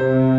you.